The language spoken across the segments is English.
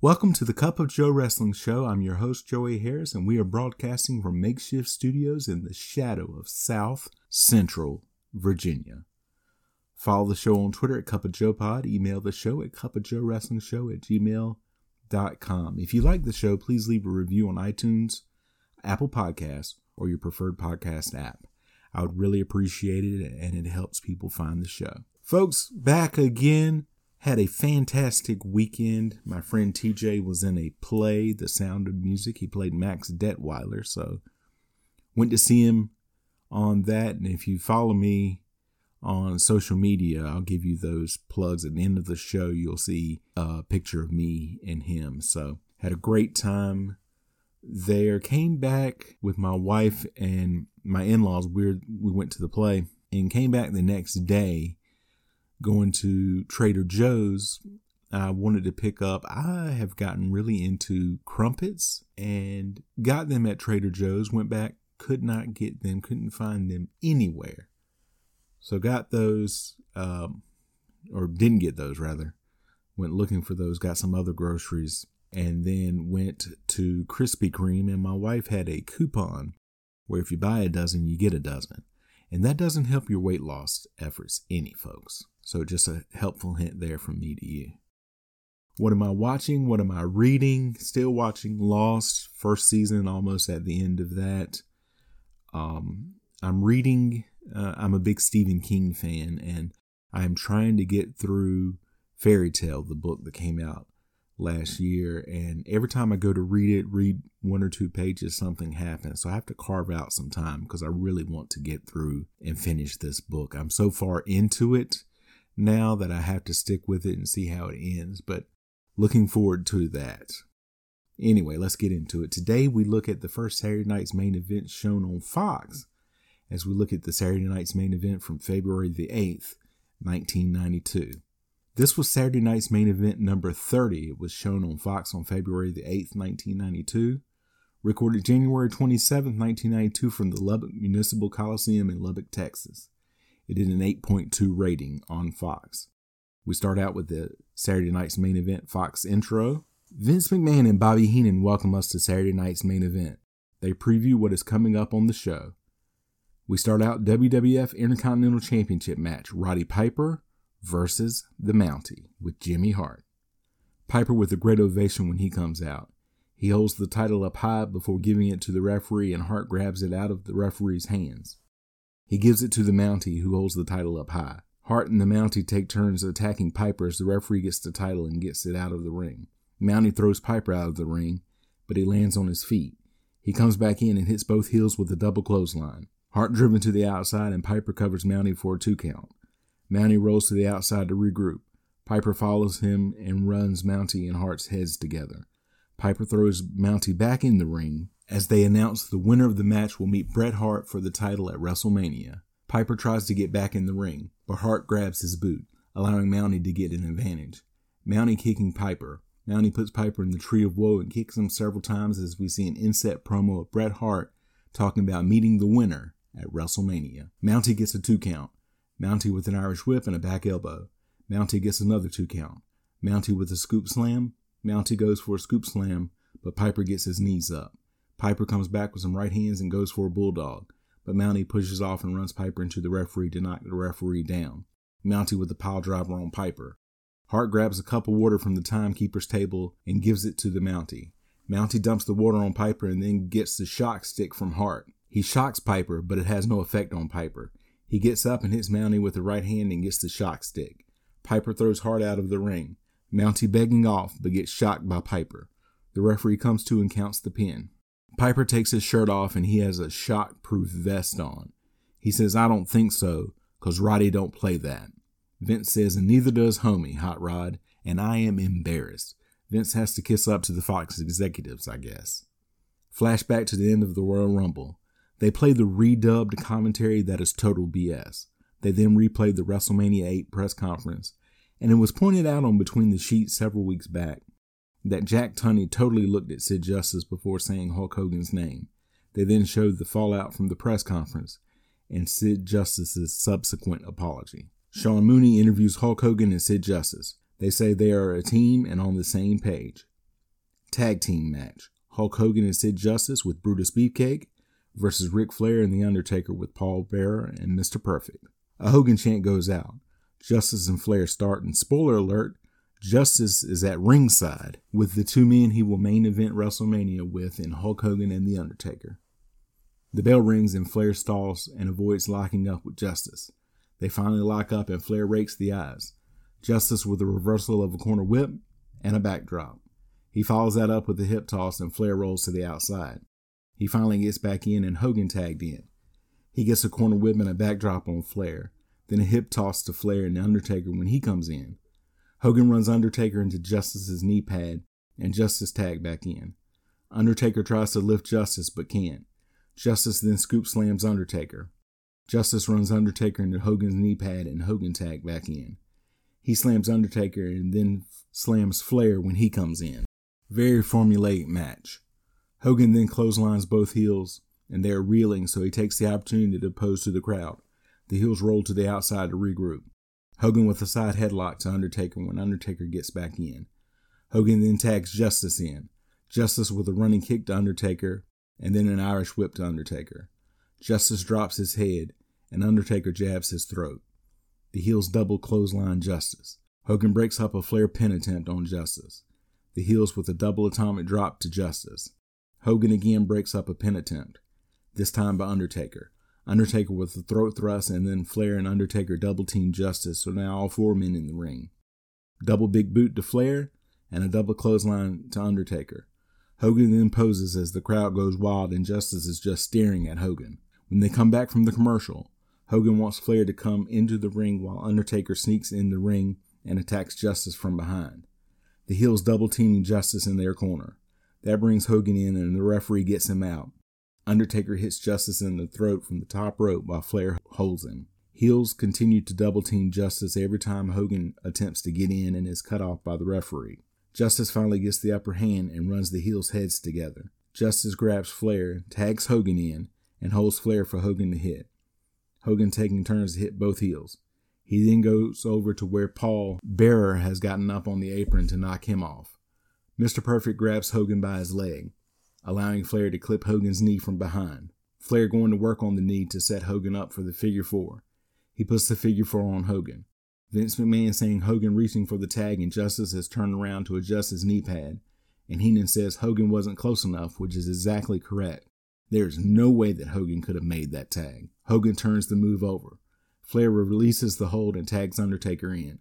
Welcome to the Cup of Joe Wrestling Show. I'm your host, Joey Harris, and we are broadcasting from makeshift studios in the shadow of South Central Virginia. Follow the show on Twitter at Cup of Joe Pod. Email the show at Cup of Joe Wrestling Show at gmail.com. If you like the show, please leave a review on iTunes, Apple Podcasts, or your preferred podcast app. I would really appreciate it, and it helps people find the show. Folks, back again had a fantastic weekend. My friend TJ was in a play, The Sound of Music. He played Max Detweiler, so went to see him on that. And if you follow me on social media, I'll give you those plugs at the end of the show. You'll see a picture of me and him. So had a great time there. Came back with my wife and my in-laws. We we went to the play and came back the next day going to Trader Joe's, I wanted to pick up. I have gotten really into crumpets and got them at Trader Joe's. Went back, could not get them, couldn't find them anywhere. So got those, um, or didn't get those rather. Went looking for those, got some other groceries, and then went to Krispy Kreme. And my wife had a coupon where if you buy a dozen, you get a dozen. And that doesn't help your weight loss efforts any, folks. So just a helpful hint there from me to you. What am I watching? What am I reading? Still watching Lost, first season, almost at the end of that. Um, I'm reading, uh, I'm a big Stephen King fan, and I'm trying to get through Fairy Tale, the book that came out last year. And every time I go to read it, read one or two pages, something happens. So I have to carve out some time because I really want to get through and finish this book. I'm so far into it now that I have to stick with it and see how it ends, but looking forward to that. Anyway, let's get into it. Today we look at the first Saturday night's main event shown on Fox as we look at the Saturday night's main event from February the 8th, 1992. This was Saturday night's main event number 30. It was shown on Fox on February the 8th, 1992. Recorded January 27th, 1992 from the Lubbock Municipal Coliseum in Lubbock, Texas. It did an 8.2 rating on Fox. We start out with the Saturday night's main event Fox intro. Vince McMahon and Bobby Heenan welcome us to Saturday night's main event. They preview what is coming up on the show. We start out WWF Intercontinental Championship match Roddy Piper versus the Mountie with Jimmy Hart. Piper with a great ovation when he comes out. He holds the title up high before giving it to the referee, and Hart grabs it out of the referee's hands. He gives it to the Mountie, who holds the title up high. Hart and the Mountie take turns attacking Piper as the referee gets the title and gets it out of the ring. Mountie throws Piper out of the ring, but he lands on his feet. He comes back in and hits both heels with a double clothesline. Hart driven to the outside and Piper covers Mountie for a two count. Mountie rolls to the outside to regroup. Piper follows him and runs Mountie and Hart's heads together. Piper throws Mountie back in the ring, as they announce the winner of the match will meet Bret Hart for the title at WrestleMania. Piper tries to get back in the ring, but Hart grabs his boot, allowing Mountie to get an advantage. Mountie kicking Piper. Mountie puts Piper in the tree of woe and kicks him several times as we see an inset promo of Bret Hart talking about meeting the winner at WrestleMania. Mountie gets a two count. Mountie with an Irish whip and a back elbow. Mountie gets another two count. Mountie with a scoop slam. Mountie goes for a scoop slam, but Piper gets his knees up. Piper comes back with some right hands and goes for a bulldog, but Mountie pushes off and runs Piper into the referee to knock the referee down. Mountie with the pile driver on Piper. Hart grabs a cup of water from the timekeeper's table and gives it to the Mountie. Mountie dumps the water on Piper and then gets the shock stick from Hart. He shocks Piper, but it has no effect on Piper. He gets up and hits Mountie with the right hand and gets the shock stick. Piper throws Hart out of the ring. Mountie begging off, but gets shocked by Piper. The referee comes to and counts the pin. Piper takes his shirt off and he has a shock proof vest on. He says, I don't think so, because Roddy don't play that. Vince says, and neither does Homie, Hot Rod, and I am embarrassed. Vince has to kiss up to the Fox executives, I guess. Flashback to the end of the Royal Rumble. They play the redubbed commentary that is total BS. They then replayed the WrestleMania 8 press conference, and it was pointed out on Between the Sheets several weeks back that Jack Tunney totally looked at Sid Justice before saying Hulk Hogan's name. They then showed the fallout from the press conference and Sid Justice's subsequent apology. Sean Mooney interviews Hulk Hogan and Sid Justice. They say they are a team and on the same page. Tag team match Hulk Hogan and Sid Justice with Brutus Beefcake versus Ric Flair and The Undertaker with Paul Bearer and Mr. Perfect. A Hogan chant goes out. Justice and Flair start, and spoiler alert, Justice is at ringside with the two men he will main event WrestleMania with in Hulk Hogan and The Undertaker. The bell rings and Flair stalls and avoids locking up with Justice. They finally lock up and Flair rakes the eyes. Justice with a reversal of a corner whip and a backdrop. He follows that up with a hip toss and Flair rolls to the outside. He finally gets back in and Hogan tagged in. He gets a corner whip and a backdrop on Flair, then a hip toss to Flair and The Undertaker when he comes in. Hogan runs Undertaker into Justice's knee pad and Justice tag back in. Undertaker tries to lift Justice but can't. Justice then scoop slams Undertaker. Justice runs Undertaker into Hogan's knee pad and Hogan tag back in. He slams Undertaker and then slams Flair when he comes in. Very formulaic match. Hogan then clotheslines both heels and they are reeling, so he takes the opportunity to pose to the crowd. The heels roll to the outside to regroup. Hogan with a side headlock to Undertaker when Undertaker gets back in. Hogan then tags Justice in. Justice with a running kick to Undertaker and then an Irish whip to Undertaker. Justice drops his head and Undertaker jabs his throat. The heels double clothesline Justice. Hogan breaks up a Flair pin attempt on Justice. The heels with a double atomic drop to Justice. Hogan again breaks up a pin attempt, this time by Undertaker. Undertaker with a throat thrust, and then Flair and Undertaker double team Justice, so now all four men in the ring. Double big boot to Flair, and a double clothesline to Undertaker. Hogan then poses as the crowd goes wild, and Justice is just staring at Hogan. When they come back from the commercial, Hogan wants Flair to come into the ring while Undertaker sneaks in the ring and attacks Justice from behind. The heels double teaming Justice in their corner. That brings Hogan in, and the referee gets him out. Undertaker hits Justice in the throat from the top rope while Flair holds him. Heels continue to double team Justice every time Hogan attempts to get in and is cut off by the referee. Justice finally gets the upper hand and runs the heels' heads together. Justice grabs Flair, tags Hogan in, and holds Flair for Hogan to hit. Hogan taking turns to hit both heels. He then goes over to where Paul Bearer has gotten up on the apron to knock him off. Mr. Perfect grabs Hogan by his leg allowing Flair to clip Hogan's knee from behind. Flair going to work on the knee to set Hogan up for the figure four. He puts the figure four on Hogan. Vince McMahon saying Hogan reaching for the tag and Justice has turned around to adjust his knee pad. And Heenan says Hogan wasn't close enough, which is exactly correct. There's no way that Hogan could have made that tag. Hogan turns the move over. Flair releases the hold and tags Undertaker in.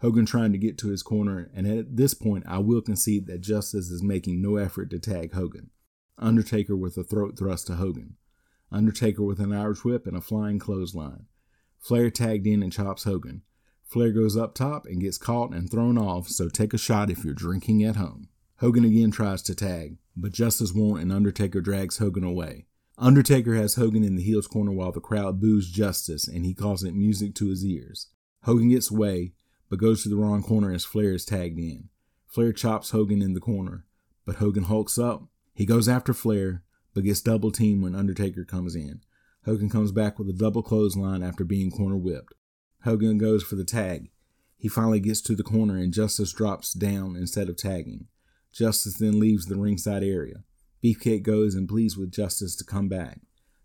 Hogan trying to get to his corner, and at this point, I will concede that Justice is making no effort to tag Hogan. Undertaker with a throat thrust to Hogan. Undertaker with an Irish whip and a flying clothesline. Flair tagged in and chops Hogan. Flair goes up top and gets caught and thrown off, so take a shot if you're drinking at home. Hogan again tries to tag, but Justice won't and Undertaker drags Hogan away. Undertaker has Hogan in the heels corner while the crowd boos Justice and he calls it music to his ears. Hogan gets away, but goes to the wrong corner as Flair is tagged in. Flair chops Hogan in the corner, but Hogan hulks up. He goes after Flair, but gets double teamed when Undertaker comes in. Hogan comes back with a double clothesline after being corner whipped. Hogan goes for the tag. He finally gets to the corner and Justice drops down instead of tagging. Justice then leaves the ringside area. Beefcake goes and pleads with Justice to come back.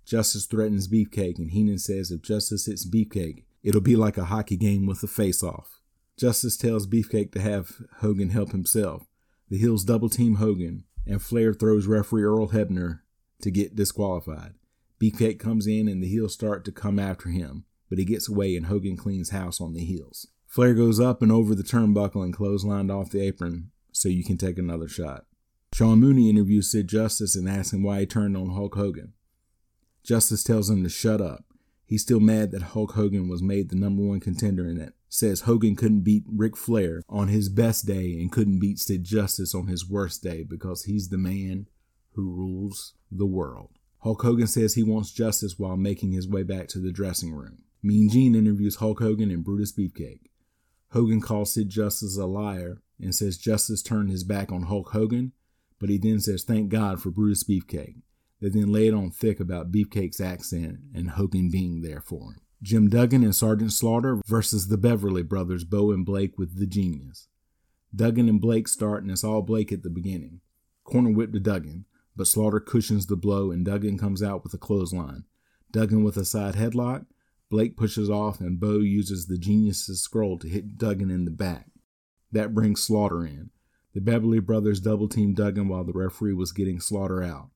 Justice threatens Beefcake, and Heenan says if Justice hits Beefcake, it'll be like a hockey game with a face off. Justice tells Beefcake to have Hogan help himself. The Heels double team Hogan, and Flair throws referee Earl Hebner to get disqualified. Beefcake comes in, and the Heels start to come after him, but he gets away, and Hogan cleans house on the Heels. Flair goes up and over the turnbuckle and clotheslined off the apron so you can take another shot. Sean Mooney interviews Sid Justice and asks him why he turned on Hulk Hogan. Justice tells him to shut up. He's still mad that Hulk Hogan was made the number one contender in it. Says Hogan couldn't beat Ric Flair on his best day and couldn't beat Sid Justice on his worst day because he's the man who rules the world. Hulk Hogan says he wants justice while making his way back to the dressing room. Mean Gene interviews Hulk Hogan and Brutus Beefcake. Hogan calls Sid Justice a liar and says Justice turned his back on Hulk Hogan, but he then says thank God for Brutus Beefcake. They then lay it on thick about Beefcake's accent and Hogan being there for him. Jim Duggan and Sergeant Slaughter versus the Beverly brothers, Bo and Blake with the Genius. Duggan and Blake start, and it's all Blake at the beginning. Corner whip to Duggan, but Slaughter cushions the blow, and Duggan comes out with a clothesline. Duggan with a side headlock. Blake pushes off, and Bo uses the Genius's scroll to hit Duggan in the back. That brings Slaughter in. The Beverly brothers double team Duggan while the referee was getting Slaughter out.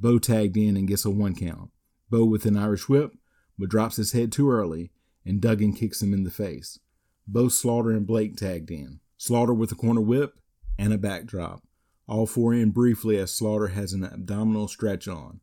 Bo tagged in and gets a one count. Bo with an Irish whip, but drops his head too early, and Duggan kicks him in the face. Both Slaughter and Blake tagged in. Slaughter with a corner whip and a backdrop. All four in briefly as Slaughter has an abdominal stretch on.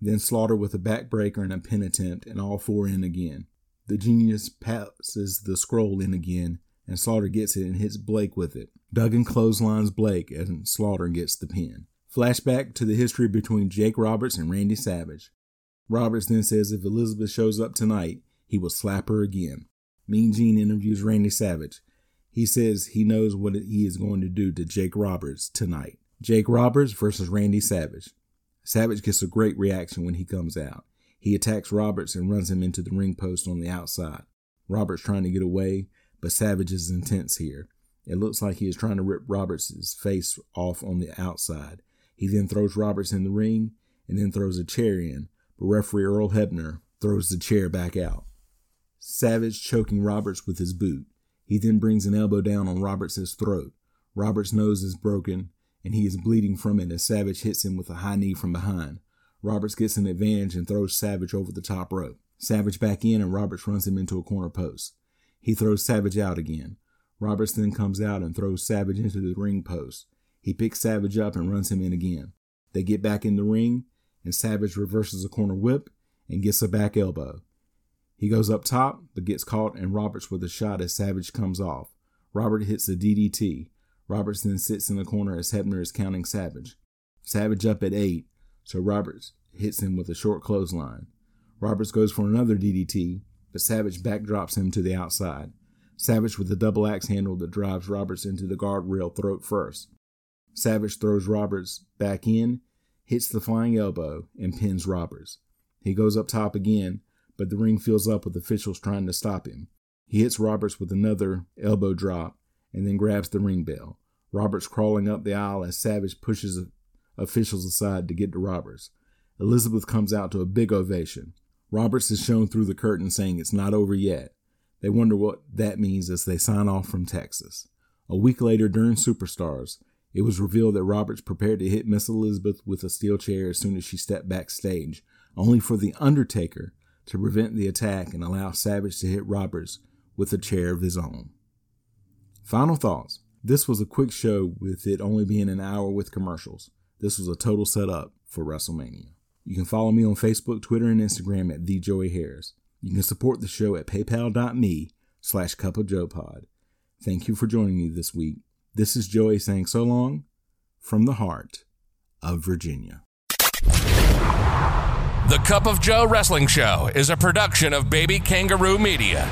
Then Slaughter with a backbreaker and a pin attempt, and all four in again. The genius passes the scroll in again, and Slaughter gets it and hits Blake with it. Duggan clotheslines Blake, and Slaughter gets the pin. Flashback to the history between Jake Roberts and Randy Savage. Roberts then says if Elizabeth shows up tonight, he will slap her again. Mean Gene interviews Randy Savage. He says he knows what he is going to do to Jake Roberts tonight. Jake Roberts versus Randy Savage. Savage gets a great reaction when he comes out. He attacks Roberts and runs him into the ring post on the outside. Roberts trying to get away, but Savage is intense here. It looks like he is trying to rip Roberts' face off on the outside. He then throws Roberts in the ring and then throws a chair in, but referee Earl Hebner throws the chair back out. Savage choking Roberts with his boot. He then brings an elbow down on Roberts' throat. Roberts' nose is broken and he is bleeding from it as Savage hits him with a high knee from behind. Roberts gets an advantage and throws Savage over the top rope. Savage back in and Roberts runs him into a corner post. He throws Savage out again. Roberts then comes out and throws Savage into the ring post. He picks Savage up and runs him in again. They get back in the ring, and Savage reverses a corner whip and gets a back elbow. He goes up top, but gets caught and Roberts with a shot as Savage comes off. Robert hits a DDT. Roberts then sits in the corner as Hebner is counting Savage. Savage up at eight, so Roberts hits him with a short clothesline. Roberts goes for another DDT, but Savage backdrops him to the outside. Savage with a double axe handle that drives Roberts into the guardrail throat first. Savage throws Roberts back in, hits the flying elbow, and pins Roberts. He goes up top again, but the ring fills up with officials trying to stop him. He hits Roberts with another elbow drop and then grabs the ring bell. Roberts crawling up the aisle as Savage pushes officials aside to get to Roberts. Elizabeth comes out to a big ovation. Roberts is shown through the curtain saying it's not over yet. They wonder what that means as they sign off from Texas. A week later, during Superstars, it was revealed that Roberts prepared to hit Miss Elizabeth with a steel chair as soon as she stepped backstage, only for The Undertaker to prevent the attack and allow Savage to hit Roberts with a chair of his own. Final thoughts. This was a quick show with it only being an hour with commercials. This was a total setup for WrestleMania. You can follow me on Facebook, Twitter, and Instagram at the Joey. You can support the show at paypal.me slash cup of Joe pod. Thank you for joining me this week. This is Joey saying so long from the heart of Virginia. The Cup of Joe Wrestling Show is a production of Baby Kangaroo Media.